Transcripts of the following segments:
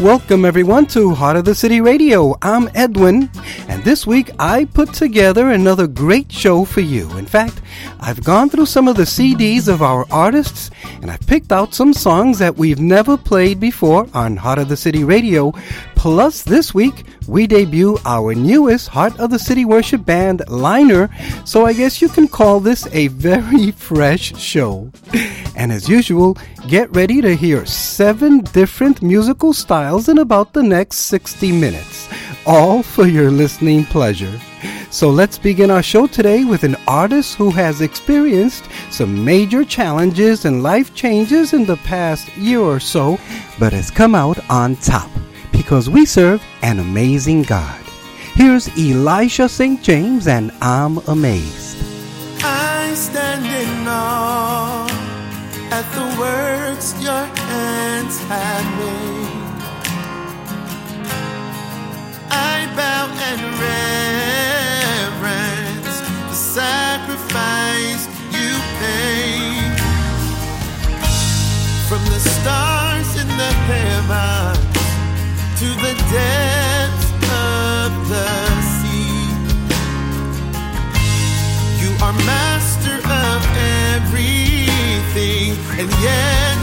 Welcome, everyone, to Heart of the City Radio. I'm Edwin, and this week I put together another great show for you. In fact, I've gone through some of the CDs of our artists, and I've picked out some songs that we've never played before on Heart of the City Radio. Plus, this week we debut our newest Heart of the City Worship Band liner, so I guess you can call this a very fresh show. And as usual, get ready to hear seven different musical styles in about the next 60 minutes, all for your listening pleasure. So let's begin our show today with an artist who has experienced some major challenges and life changes in the past year or so, but has come out on top because we serve an amazing God. Here's Elisha St. James, and I'm amazed. I stand in awe at the works your hands have made. I bow and reverence the sacrifice you paid. From the stars in the heavens of the sea. You are master of everything, and yet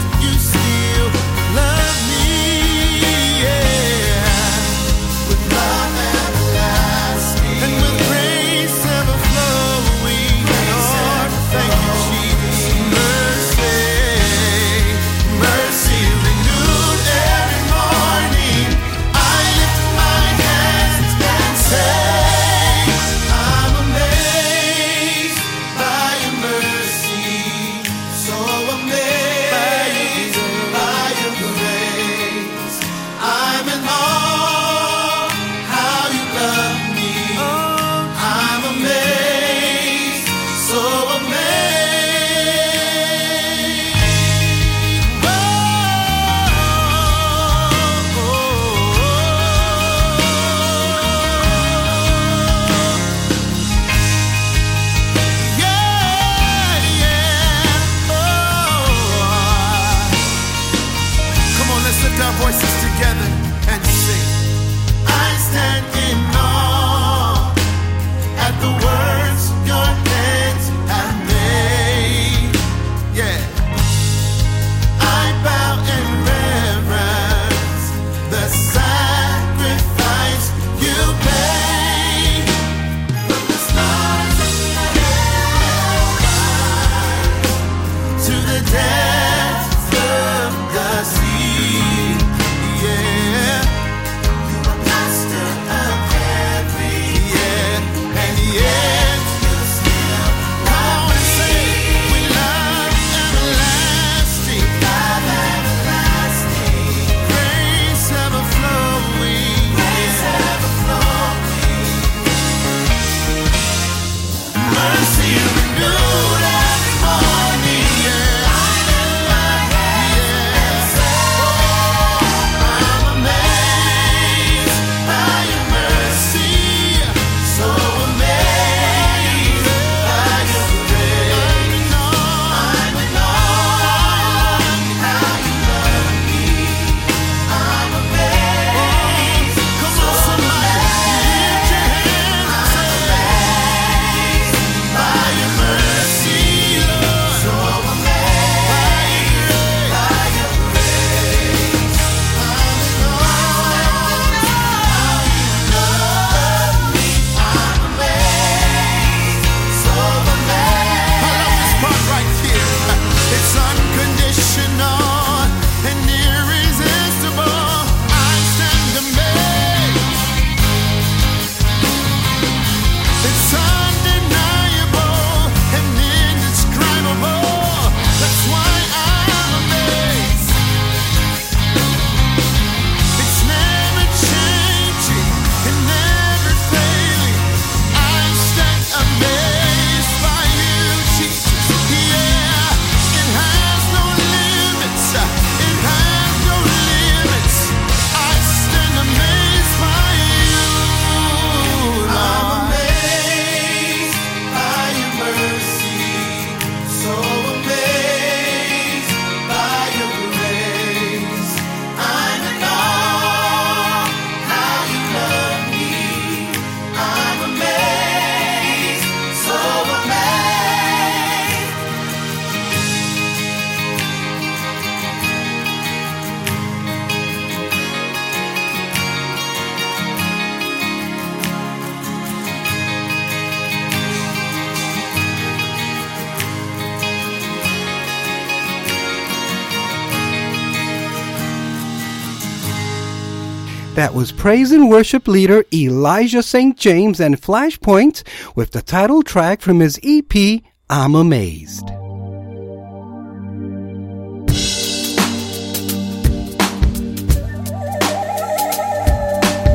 That was praise and worship leader Elijah St. James and Flashpoint with the title track from his EP, I'm Amazed.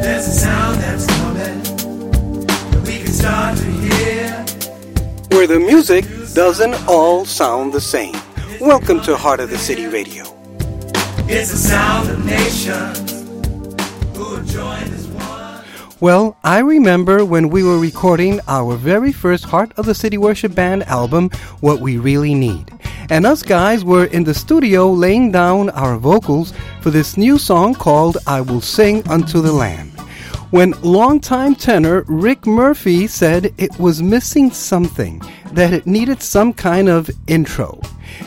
There's a sound that's coming that we can start to hear. Where the music doesn't all sound the same. Welcome to Heart of the City Radio. It's the sound of nations Well, I remember when we were recording our very first Heart of the City Worship Band album, What We Really Need. And us guys were in the studio laying down our vocals for this new song called I Will Sing Unto the Lamb. When longtime tenor Rick Murphy said it was missing something, that it needed some kind of intro.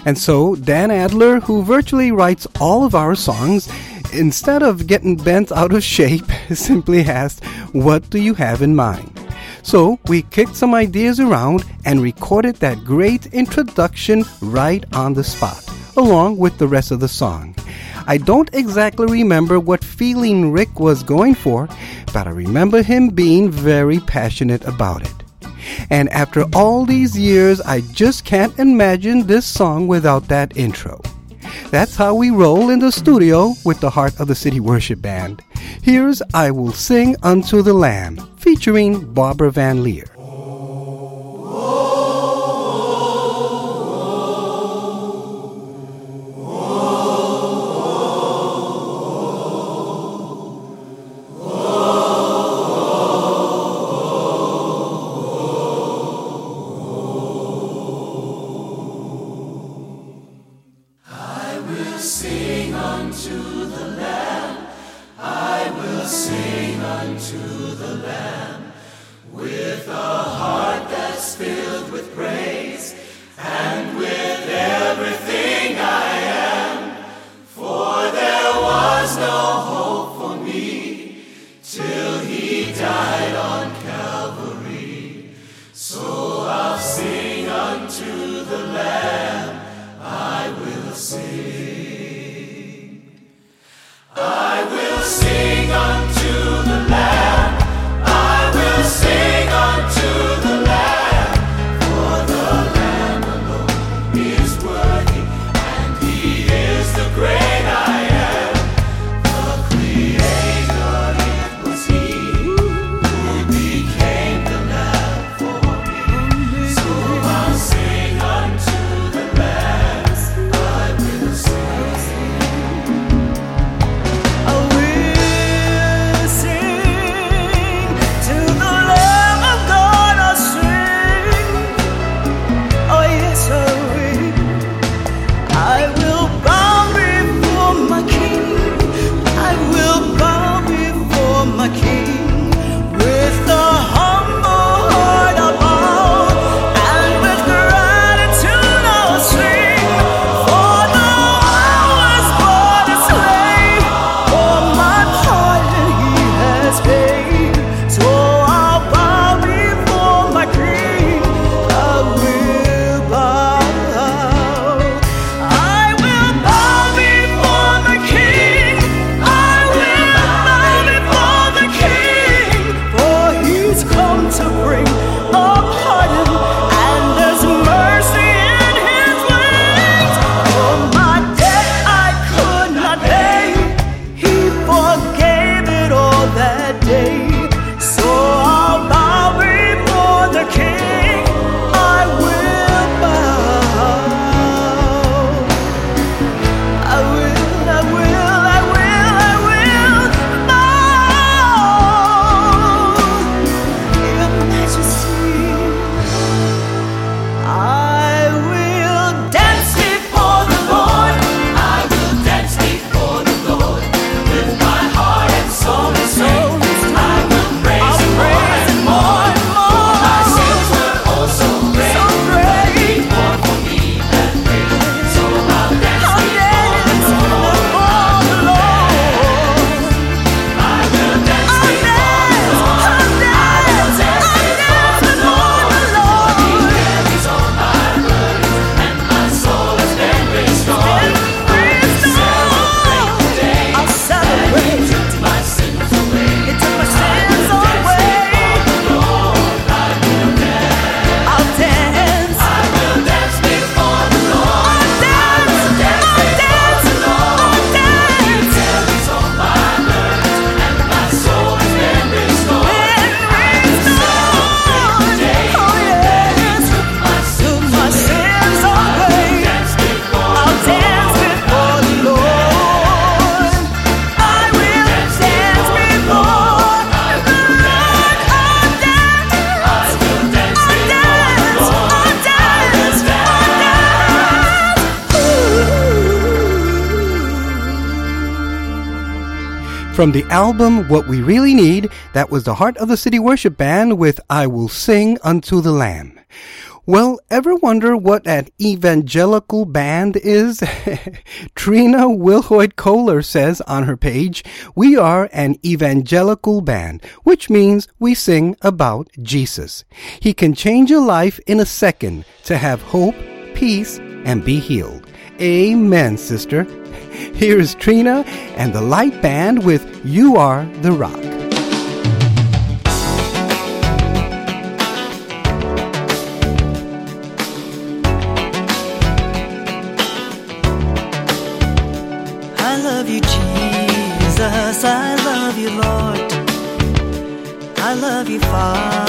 And so Dan Adler, who virtually writes all of our songs, instead of getting bent out of shape, simply asked, What do you have in mind? So we kicked some ideas around and recorded that great introduction right on the spot, along with the rest of the song. I don't exactly remember what feeling Rick was going for, but I remember him being very passionate about it. And after all these years, I just can't imagine this song without that intro. That's how we roll in the studio with the Heart of the City Worship Band. Here's I Will Sing Unto the Lamb, featuring Barbara Van Leer. From the album What We Really Need, that was the Heart of the City Worship Band with I Will Sing Unto the Lamb. Well, ever wonder what an evangelical band is? Trina Wilhoit Kohler says on her page, we are an evangelical band, which means we sing about Jesus. He can change your life in a second to have hope, peace, and be healed. Amen, sister. Here is Trina and the Light Band with You Are the Rock. I love you, Jesus. I love you, Lord. I love you, Father.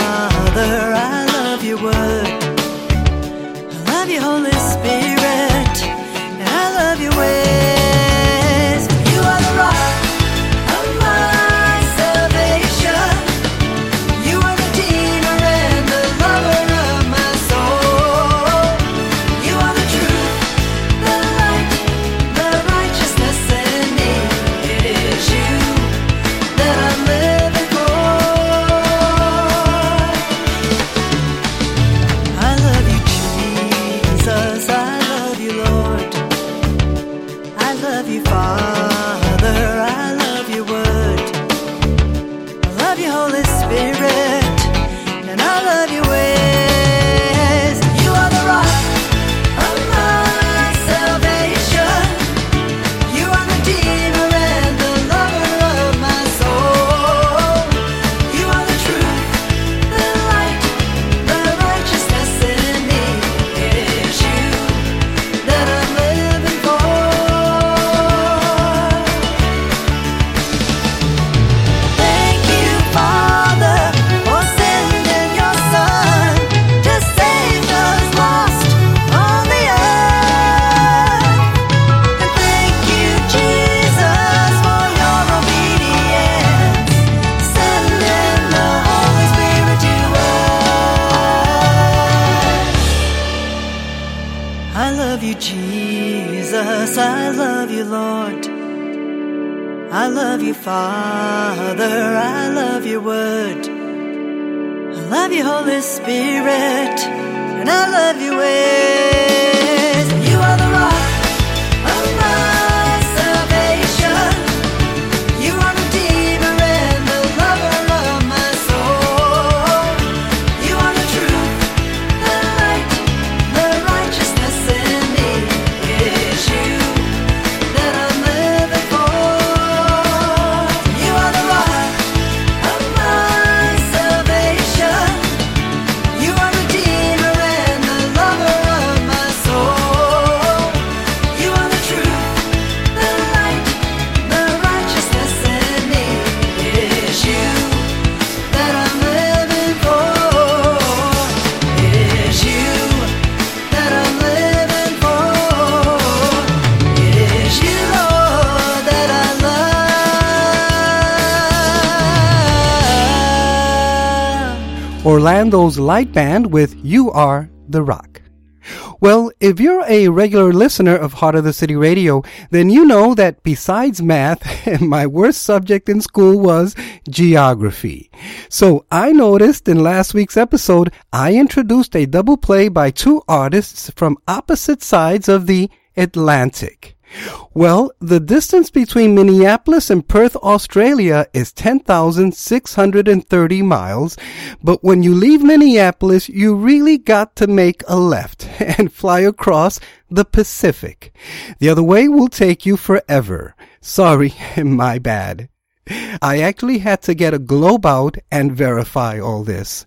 Orlando's Light Band with You Are the Rock. Well, if you're a regular listener of Heart of the City Radio, then you know that besides math, my worst subject in school was geography. So I noticed in last week's episode, I introduced a double play by two artists from opposite sides of the Atlantic. Well, the distance between Minneapolis and Perth, Australia is 10,630 miles, but when you leave Minneapolis, you really got to make a left and fly across the Pacific. The other way will take you forever. Sorry, my bad. I actually had to get a globe out and verify all this.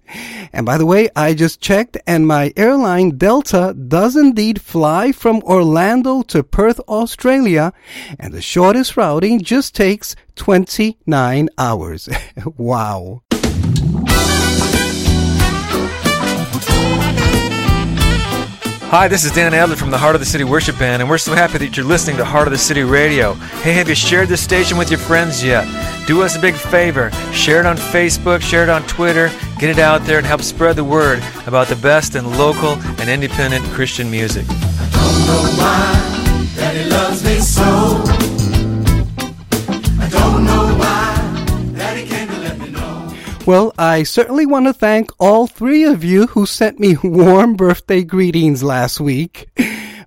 And by the way, I just checked and my airline Delta does indeed fly from Orlando to Perth, Australia, and the shortest routing just takes 29 hours. wow. Hi, this is Dan Adler from the Heart of the City Worship Band, and we're so happy that you're listening to Heart of the City Radio. Hey, have you shared this station with your friends yet? Do us a big favor. Share it on Facebook, share it on Twitter, get it out there and help spread the word about the best in local and independent Christian music. Well, I certainly want to thank all three of you who sent me warm birthday greetings last week.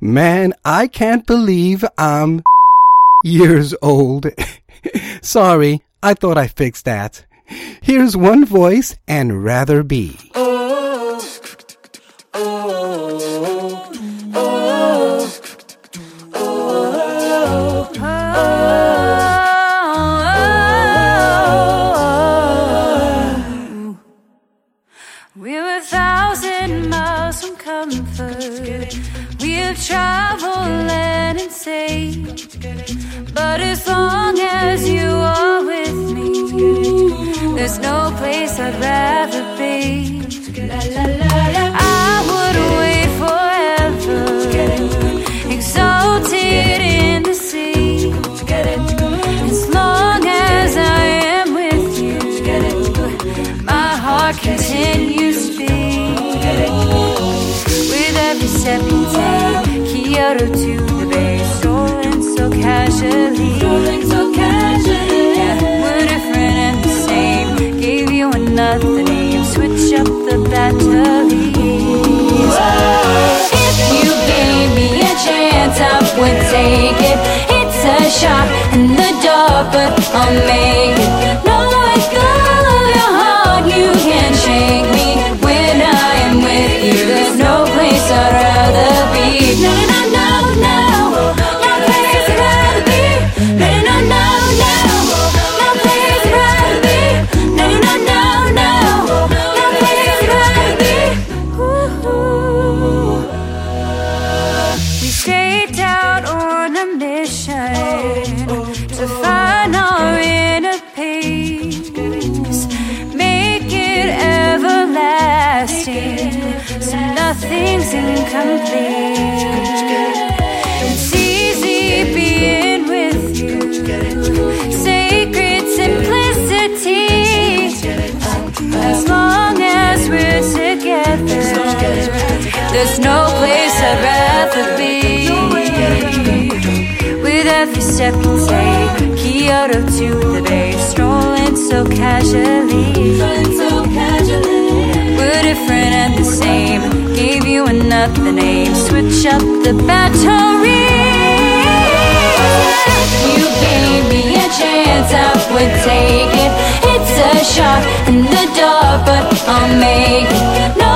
Man, I can't believe I'm years old. Sorry, I thought I fixed that. Here's one voice and rather be. Oh, But as long as you are with me, there's no place I'd rather be. I would wait forever, exalted in the sea. As long as I am with you, my heart continues to beat. With every step so casually. Yeah, we're different and the same. Gave you another name, switch up the batteries. If you gave me a chance, I would take it. It's a shot in the dark, but I'll make it. No, let go of your heart, you can't shake me when I am with you. There's no place I'd rather be. No, no, no. There's no place I'd rather be. With every step you take, Kyoto to the bay, strolling so casually. We're different and the same. Gave you another name, switch up the battery. You gave me a chance, I would take it. It's a shot in the dark, but I'll make it. No,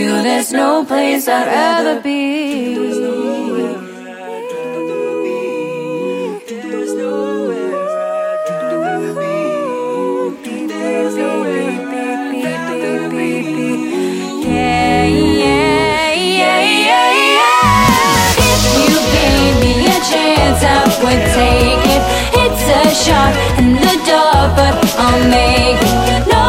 you, there's no place I'd rather be. There's no place I'd rather be. Yeah, yeah, yeah, yeah, yeah. If you gave me a chance, I would take it. It's a shot in the dark, but I'll make it. No,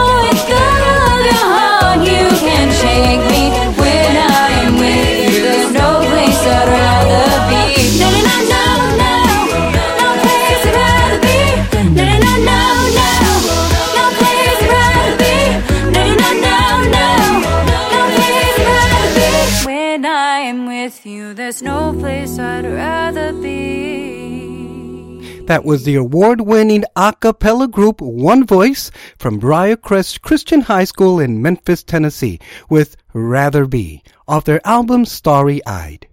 when I am with you. There's no place I'd rather be. No, no, no, no, no. No place I'd rather be. No, no, no, no, no. Place I'd rather be. No, no, no, no, no. Place I'd rather be. When I am with you, there's no place I'd rather. That was the award winning a cappella group One Voice from Briarcrest Christian High School in Memphis, Tennessee, with Rather Be, off their album Starry Eyed.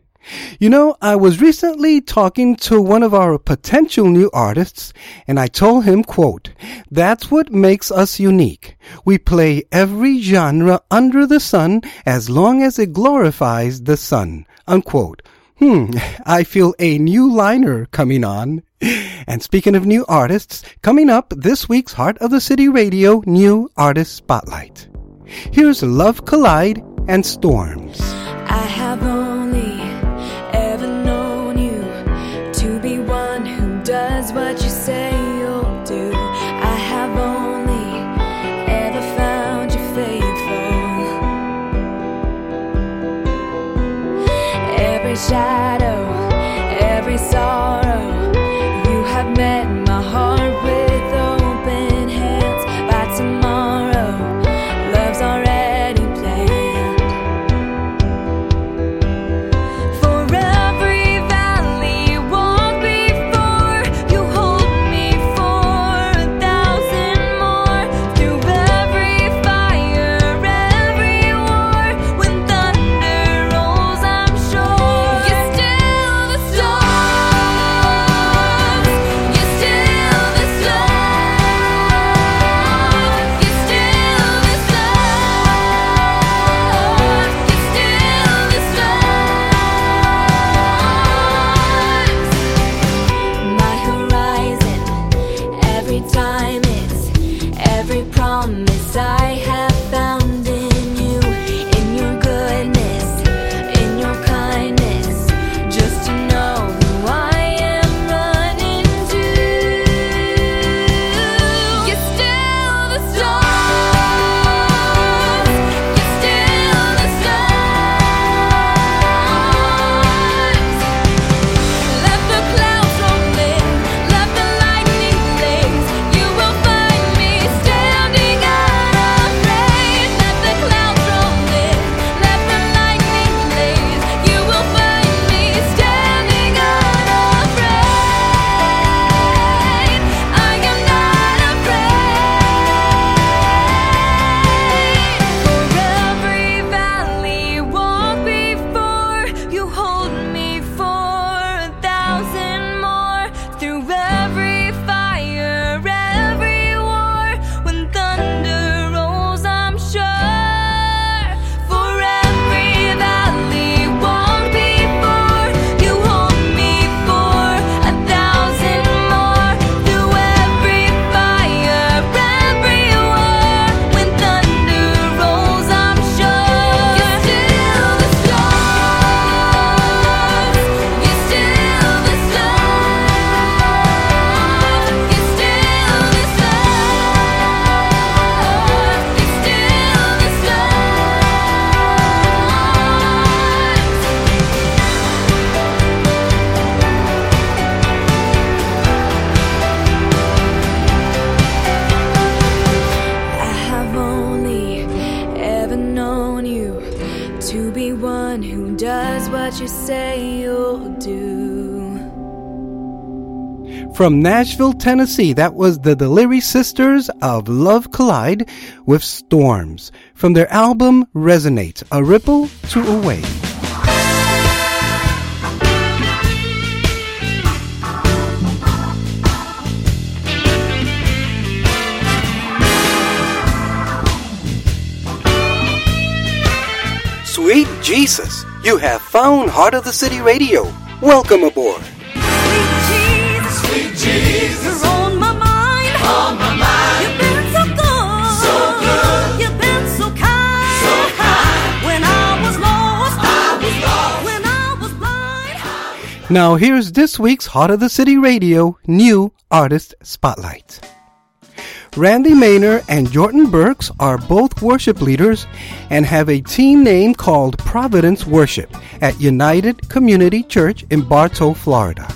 You know, I was recently talking to one of our potential new artists, and I told him, quote, That's what makes us unique. We play every genre under the sun as long as it glorifies the Son, unquote. Hmm, I feel a new liner coming on. And speaking of new artists, coming up this week's Heart of the City Radio New Artist Spotlight. Here's Love Collide and Storms. I have only ever known you to be one who does what you say you'll do. I have only ever found you faithful. Every shadow, From Nashville, Tennessee, that was the Deliri Sisters of Love Collide with Storms from their album Resonate, A Ripple to a Wave. Sweet Jesus, you have found Heart of the City Radio. Welcome aboard. Sweet Jesus, you're on my mind. On my mind. You've been so good. So good. You've been so kind. So kind. When I was lost. I was lost. When I was blind. Now here's this week's Heart of the City Radio New Artist Spotlight. Randy Maynor and Jordan Burks are both worship leaders and have a team name called Providence Worship at United Community Church in Bartow, Florida.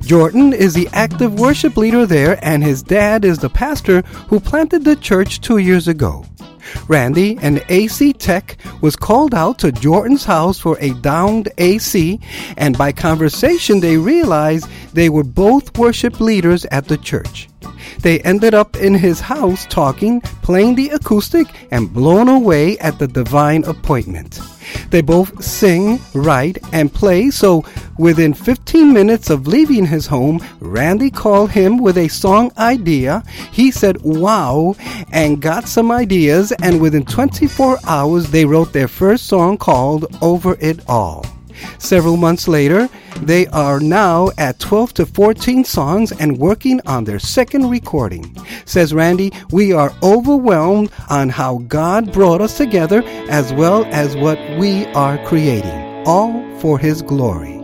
Jordan is the active worship leader there, and his dad is the pastor who planted the church two years ago. Randy, an AC tech, was called out to Jordan's house for a downed AC, and by conversation, they realized they were both worship leaders at the church. They ended up in his house talking, playing the acoustic, and blown away at the divine appointment. They both sing, write, and play, so within 15 minutes of leaving his home, Randy called him with a song idea. He said, wow, and got some ideas, and within 24 hours, they wrote their first song called Over It All. Several months later, they are now at 12 to 14 songs and working on their second recording. Says Randy, we are overwhelmed on how God brought us together as well as what we are creating, all for His glory.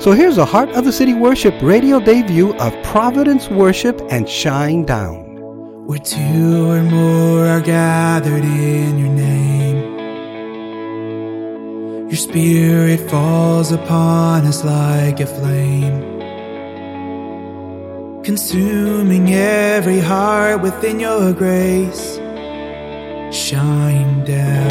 So here's a Heart of the City Worship radio debut of Providence Worship and Shine Down. Where two or more are gathered in your name. Your spirit falls upon us like a flame, consuming every heart within your grace. Shine down.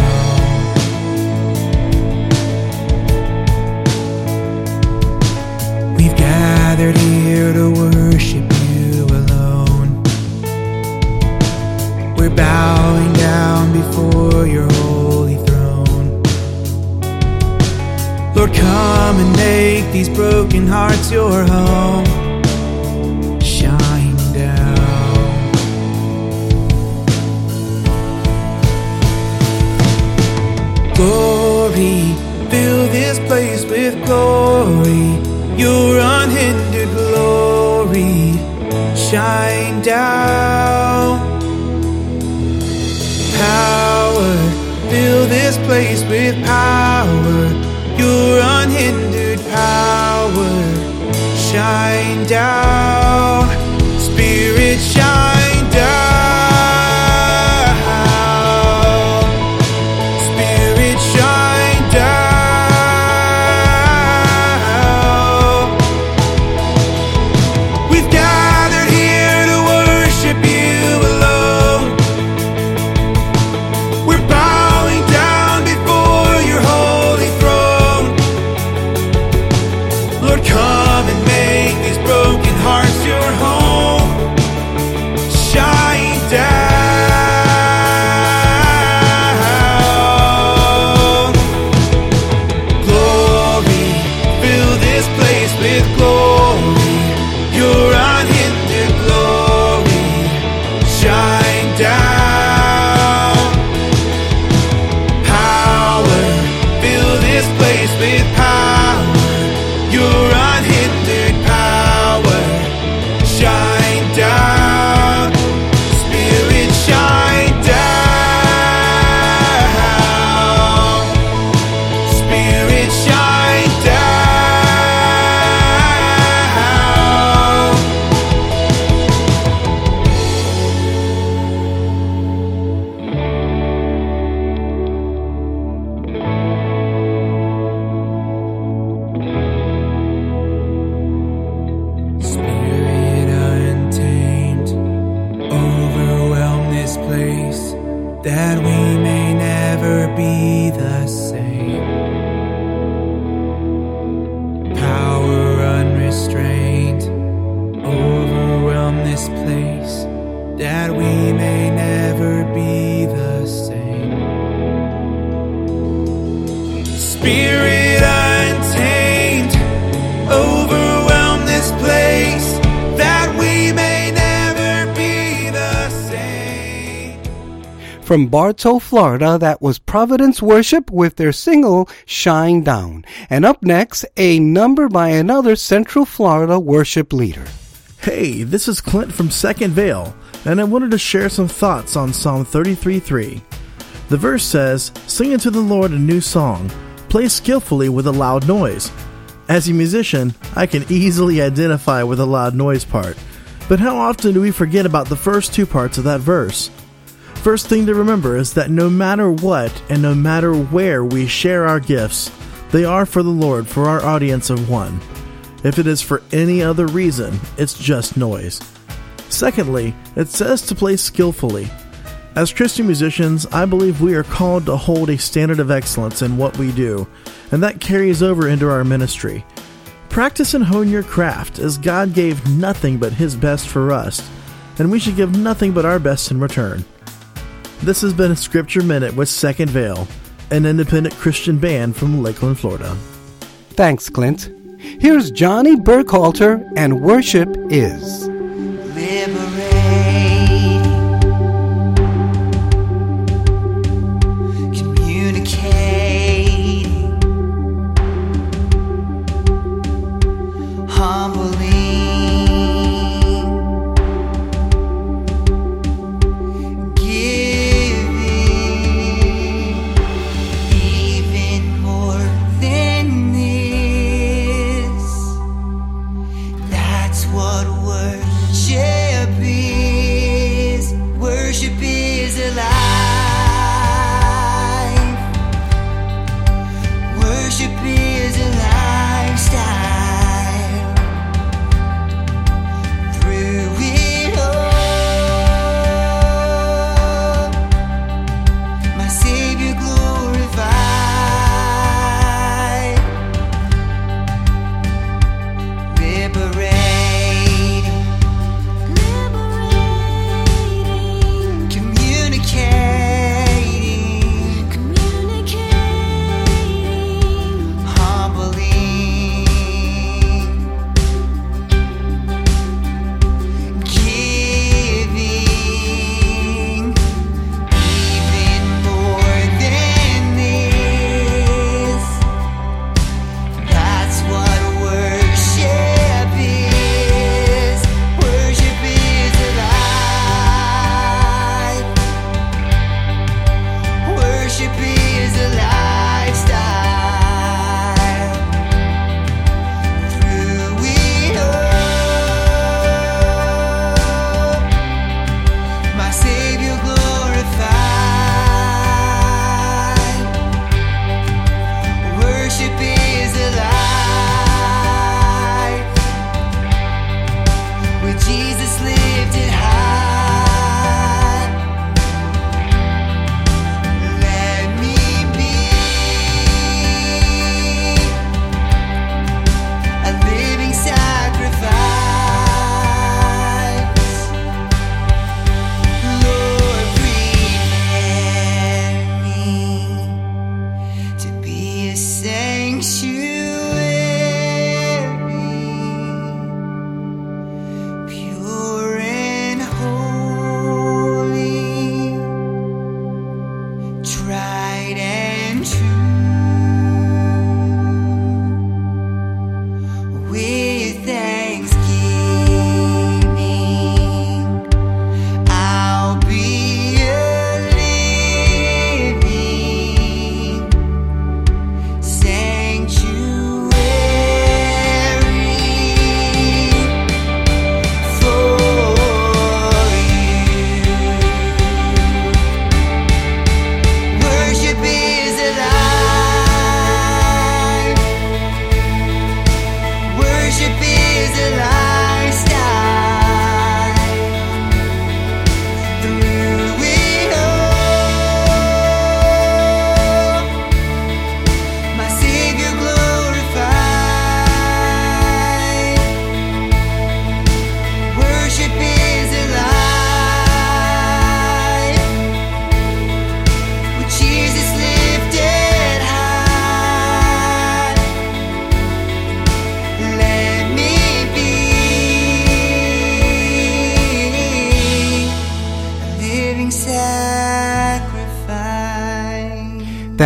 We've gathered here to worship you alone. We're bowing down before your come and make these broken hearts your home. Shine down. Glory, fill this place with glory. Your unhindered glory. Shine down power. Fill this place with power. Your From Bartow, Florida, that was Providence Worship with their single Shine Down. And up next, a number by another Central Florida worship leader. Hey, this is Clint from Second Vale, and I wanted to share some thoughts on Psalm 33:3. The verse says, Sing unto the Lord a new song, play skillfully with a loud noise. As a musician, I can easily identify with the loud noise part, but how often do we forget about the first two parts of that verse? First thing to remember is that no matter what and no matter where we share our gifts, they are for the Lord for our audience of one. If it is for any other reason, it's just noise. Secondly, it says to play skillfully. As Christian musicians, I believe we are called to hold a standard of excellence in what we do, and that carries over into our ministry. Practice and hone your craft, as God gave nothing but His best for us, and we should give nothing but our best in return. This has been a Scripture Minute with Second Veil, an independent Christian band from Lakeland, Florida. Thanks, Clint. Here's Johnny Burkhalter and Worship Is. liberating,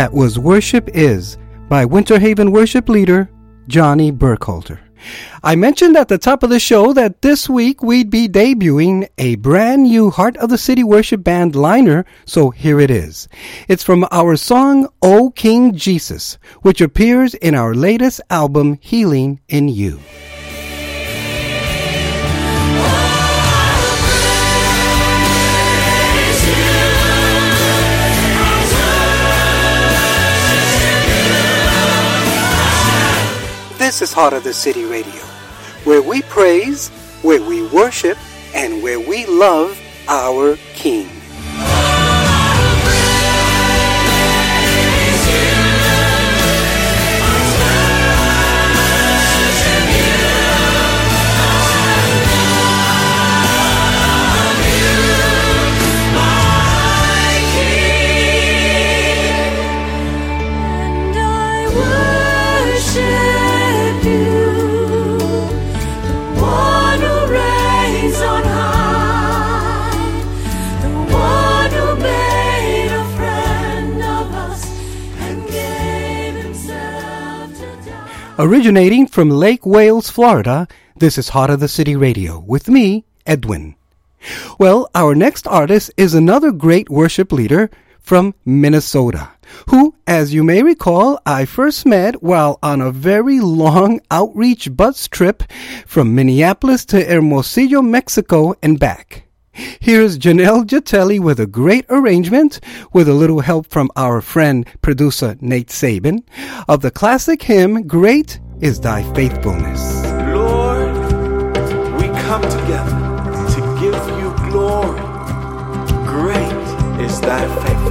That was Worship Is by Winter Haven worship leader Johnny Burkhalter. I mentioned at the top of the show that this week we'd be debuting a brand new Heart of the City Worship Band liner, so here it is. It's from our song O King Jesus, which appears in our latest album Healing in You. This is Heart of the City Radio, where we praise, where we worship, and where we love our King. Originating from Lake Wales, Florida, this is Heart of the City Radio with me, Edwin. Well, our next artist is another great worship leader from Minnesota, who, as you may recall, I first met while on a very long outreach bus trip from Minneapolis to Hermosillo, Mexico and back. Here's Janelle Jatelli with a great arrangement, with a little help from our friend producer Nate Sabin, of the classic hymn, Great is Thy Faithfulness. Lord, we come together to give you glory. Great is thy faithfulness.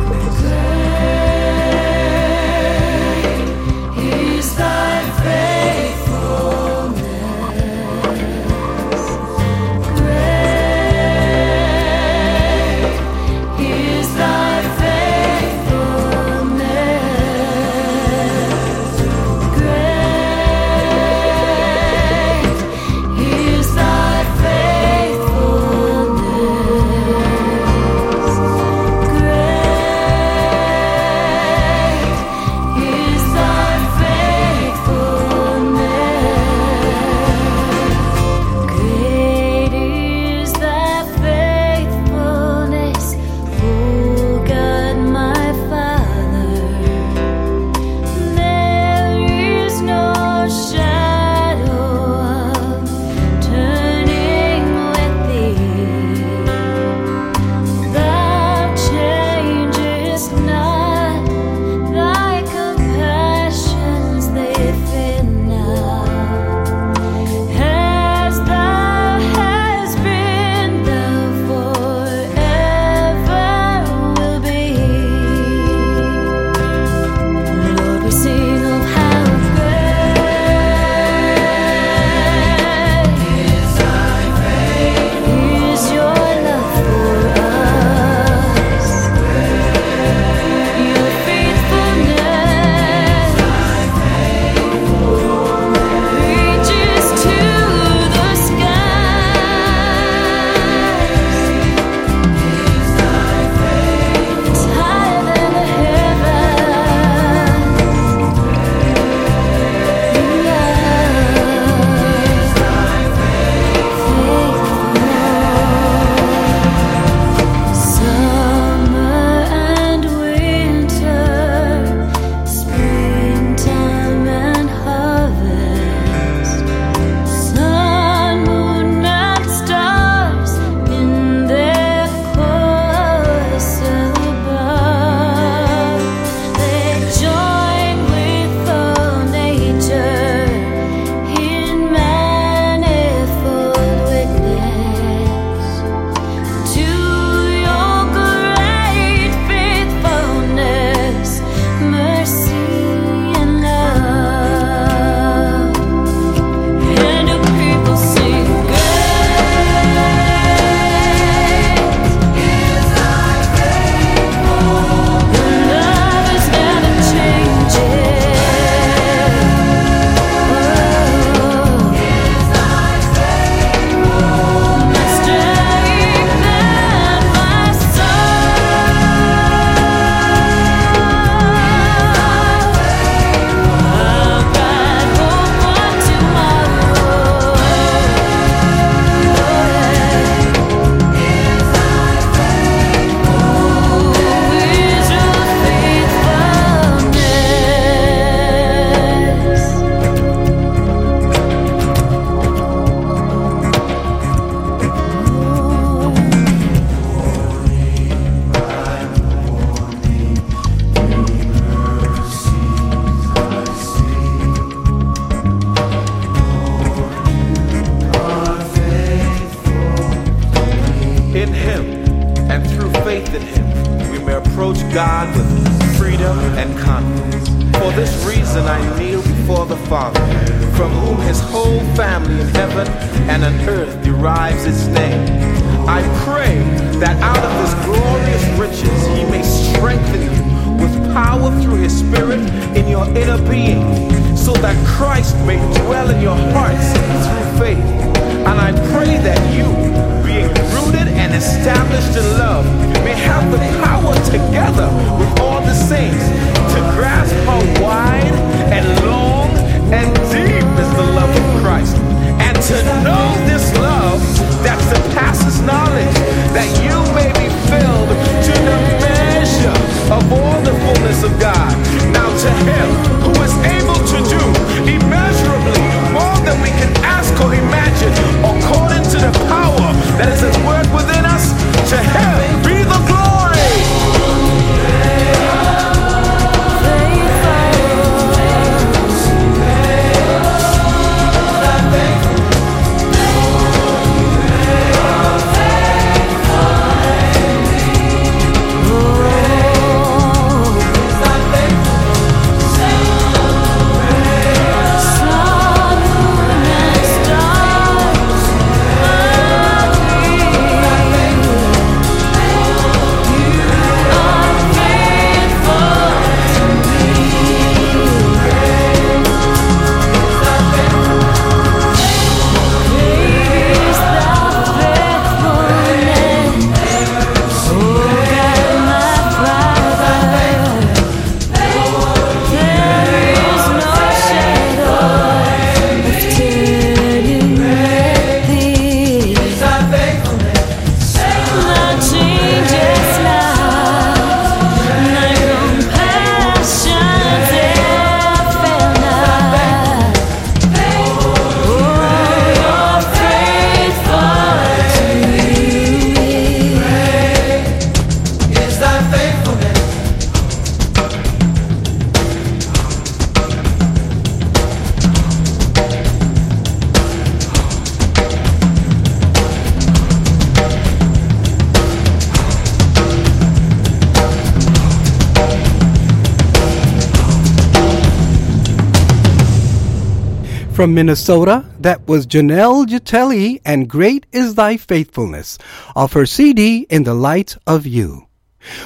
From Minnesota, that was Janelle Gitelli and Great is Thy Faithfulness off her CD In the Light of You.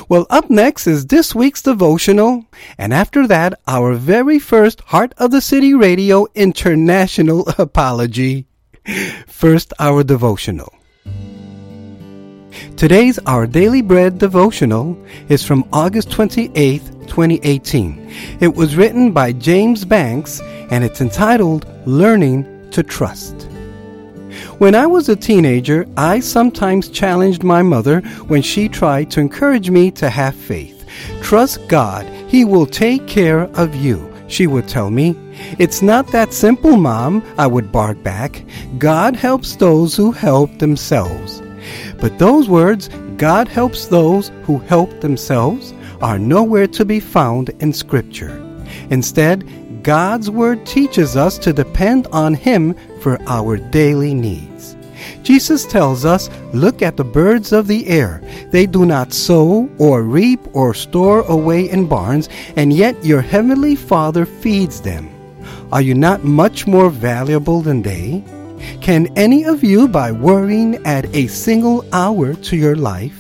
Well, up next is this week's devotional, and after that, our very first Heart of the City Radio International apology. First, our devotional. Today's Our Daily Bread devotional is from August 28th, 2018. It was written by James Banks and it's entitled Learning to Trust. When I was a teenager, I sometimes challenged my mother when she tried to encourage me to have faith. Trust God, He will take care of you, she would tell me. It's not that simple, Mom, I would bark back. God helps those who help themselves. But those words, God helps those who help themselves, are nowhere to be found in Scripture. Instead, God's Word teaches us to depend on Him for our daily needs. Jesus tells us, Look at the birds of the air. They do not sow or reap or store away in barns, and yet your heavenly Father feeds them. Are you not much more valuable than they? Can any of you, by worrying, add a single hour to your life?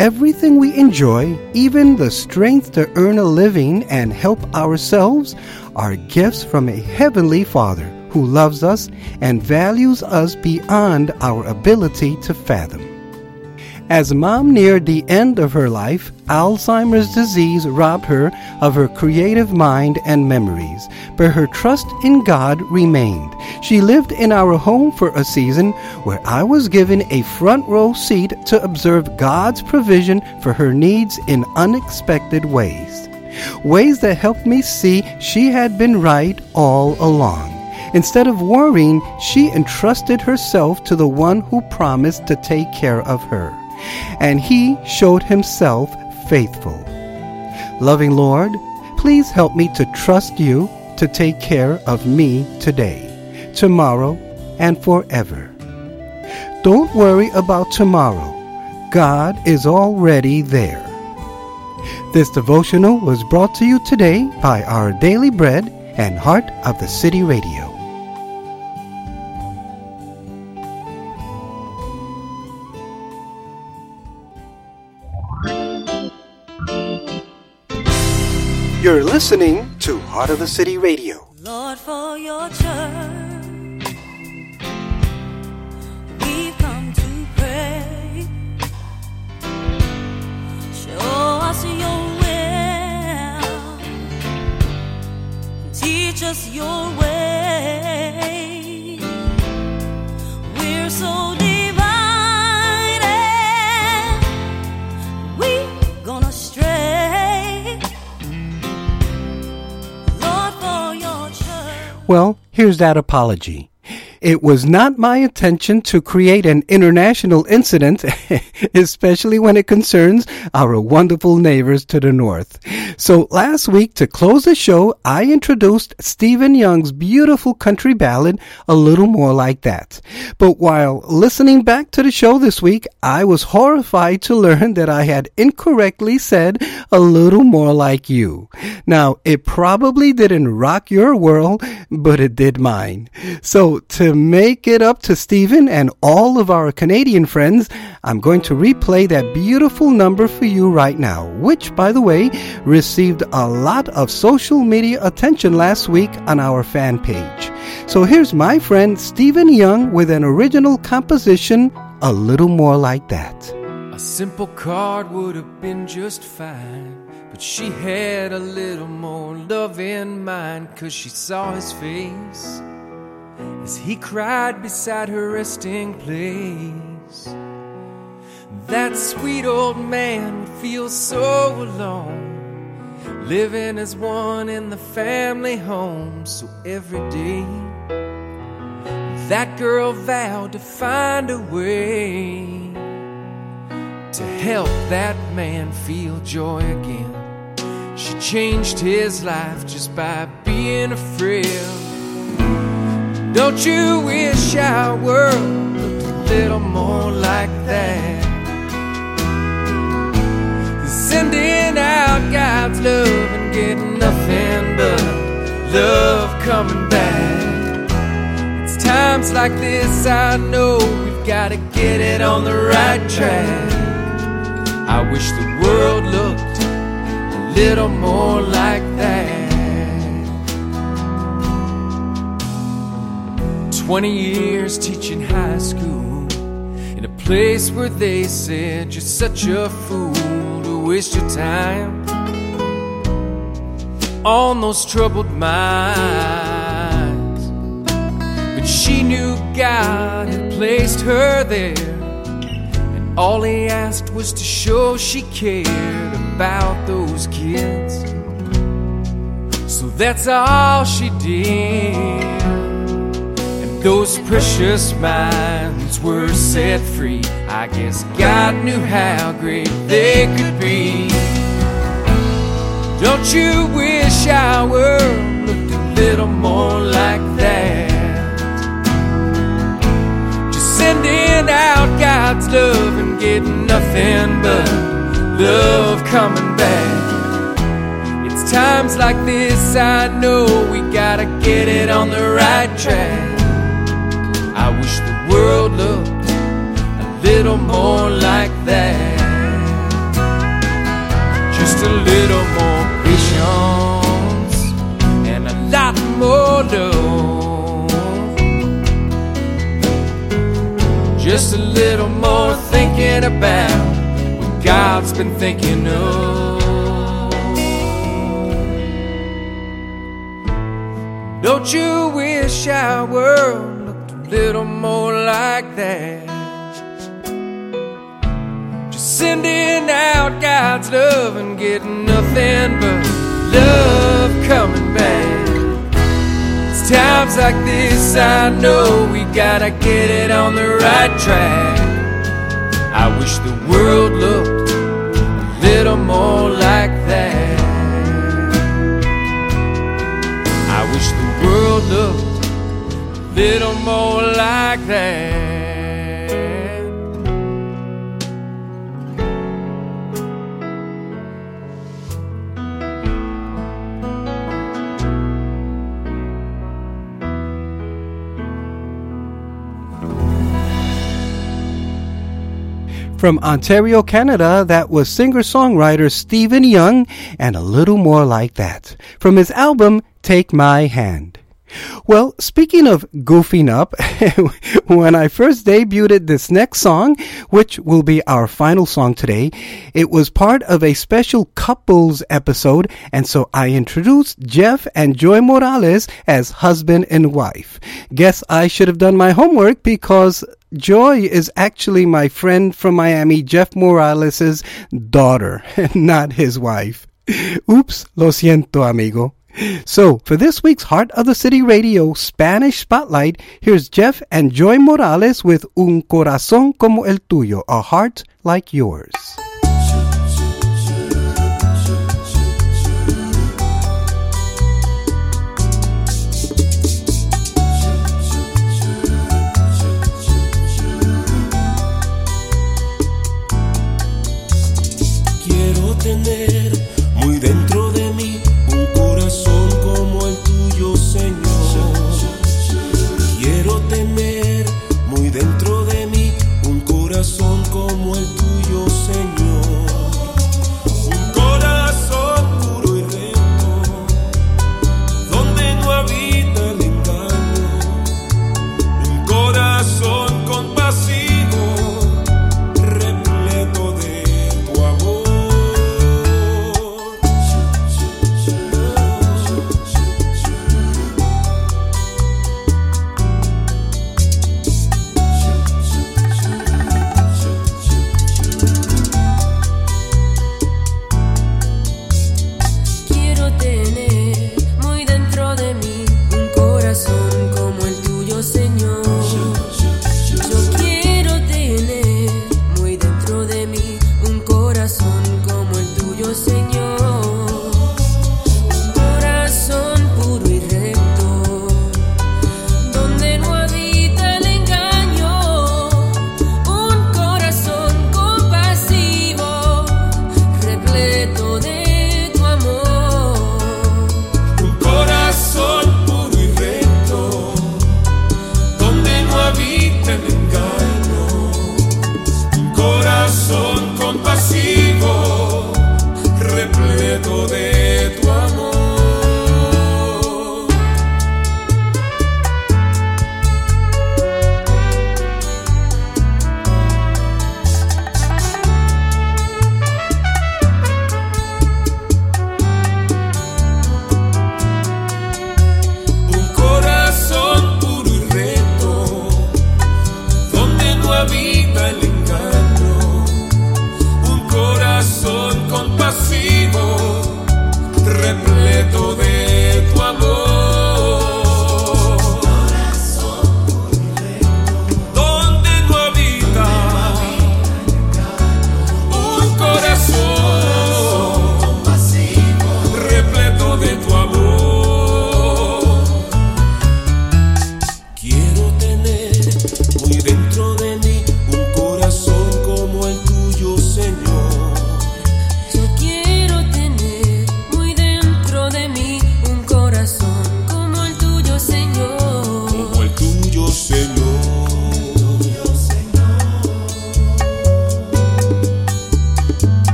Everything we enjoy, even the strength to earn a living and help ourselves, are gifts from a heavenly Father who loves us and values us beyond our ability to fathom. As mom neared the end of her life, Alzheimer's disease robbed her of her creative mind and memories, but her trust in God remained. She lived in our home for a season where I was given a front row seat to observe God's provision for her needs in unexpected ways. Ways that helped me see she had been right all along. Instead of worrying, she entrusted herself to the one who promised to take care of her and he showed himself faithful. Loving Lord, please help me to trust you to take care of me today, tomorrow, and forever. Don't worry about tomorrow. God is already there. This devotional was brought to you today by Our Daily Bread and Heart of the City Radio. Listening to Heart of the City Radio. Lord, for your church, we've come to pray. Show us your will, teach us your way. We're so Well, here's that apology. It was not my intention to create an international incident, especially when it concerns our wonderful neighbors to the north. So last week, to close the show, I introduced Stephen Young's beautiful country ballad, A Little More Like That. But while listening back to the show this week, I was horrified to learn that I had incorrectly said a little more like you. Now, it probably didn't rock your world, but it did mine. So to make it up to Stephen and all of our Canadian friends, I'm going to replay that beautiful number for you right now, which, by the way, received a lot of social media attention last week on our fan page. So here's my friend Stephen Young with an original composition, A Little More Like That. A simple card would have been just fine. But she had a little more love in mind, cause she saw his face as he cried beside her resting place. That sweet old man would feel so alone, living as one in the family home. So every day, that girl vowed to find a way to help that man feel joy again. She changed his life just by being a friend. Don't you wish our world looked a little more like that? Sending out God's love and getting nothing but love coming back. It's times like this I know we've gotta get it on the right track. I wish the world looked a little more like that. 20 years teaching high school in a place where they said you're such a fool to waste your time on those troubled minds. But she knew God had placed her there, and all He asked was to show she cared about those kids. So that's all she did. Those precious minds were set free. I guess God knew how great they could be. Don't you wish our world looked a little more like that? Just sending out God's love and getting nothing but love coming back. It's times like this I know we gotta get it on the right track. I world looked a little more like that. Just a little more patience and a lot more love. Just a little more thinking about what God's been thinking of. Don't you wish our world looked a little more like that? Just sending out God's love and getting nothing but love coming back. It's times like this I know we gotta get it on the right track. I wish the world looked a little more like that. I wish the world looked little more like that. From Ontario, Canada, that was singer songwriter Stephen Young and a little more like that from his album Take My Hand. Well, speaking of goofing up, when I first debuted this next song, which will be our final song today, it was part of a special couples episode, and so I introduced Jeff and Joy Morales as husband and wife. Guess I should have done my homework because Joy is actually my friend from Miami, Jeff Morales' daughter, not his wife. Oops, lo siento, amigo. So, for this week's Heart of the City Radio Spanish Spotlight, here's Jeff and Joy Morales with Un Corazón como el Tuyo, a heart like yours. Quiero tener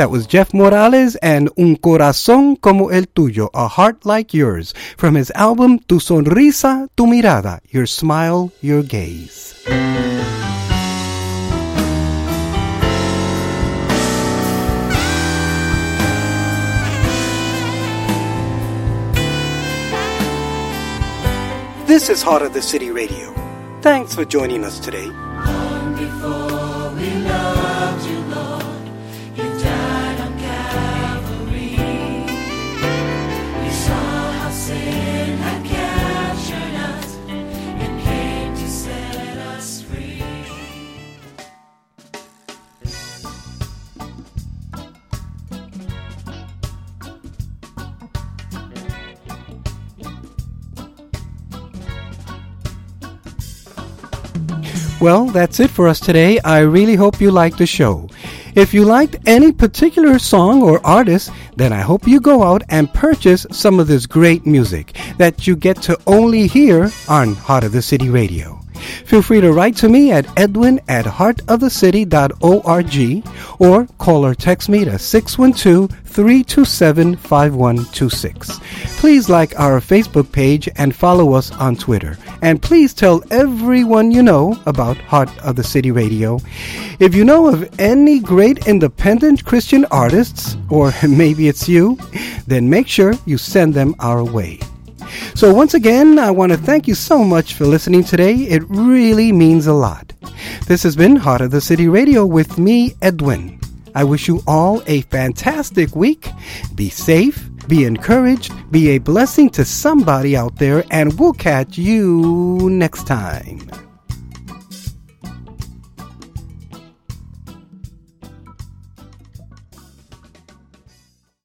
That was Jeff Morales and Un Corazón Como El Tuyo, A Heart Like Yours, from his album Tu Sonrisa, Tu Mirada, Your Smile, Your Gaze. This is Heart of the City Radio. Thanks for joining us today. Well, that's it for us today. I really hope you liked the show. If you liked any particular song or artist, then I hope you go out and purchase some of this great music that you get to only hear on Heart of the City Radio. Feel free to write to me at edwin at heartofthecity.org or call or text me to 612-327-5126. Please like our Facebook page and follow us on Twitter. And please tell everyone you know about Heart of the City Radio. If you know of any great independent Christian artists, or maybe it's you, then make sure you send them our way. So, once again, I want to thank you so much for listening today. It really means a lot. This has been Heart of the City Radio with me, Edwin. I wish you all a fantastic week. Be safe, be encouraged, be a blessing to somebody out there, and we'll catch you next time.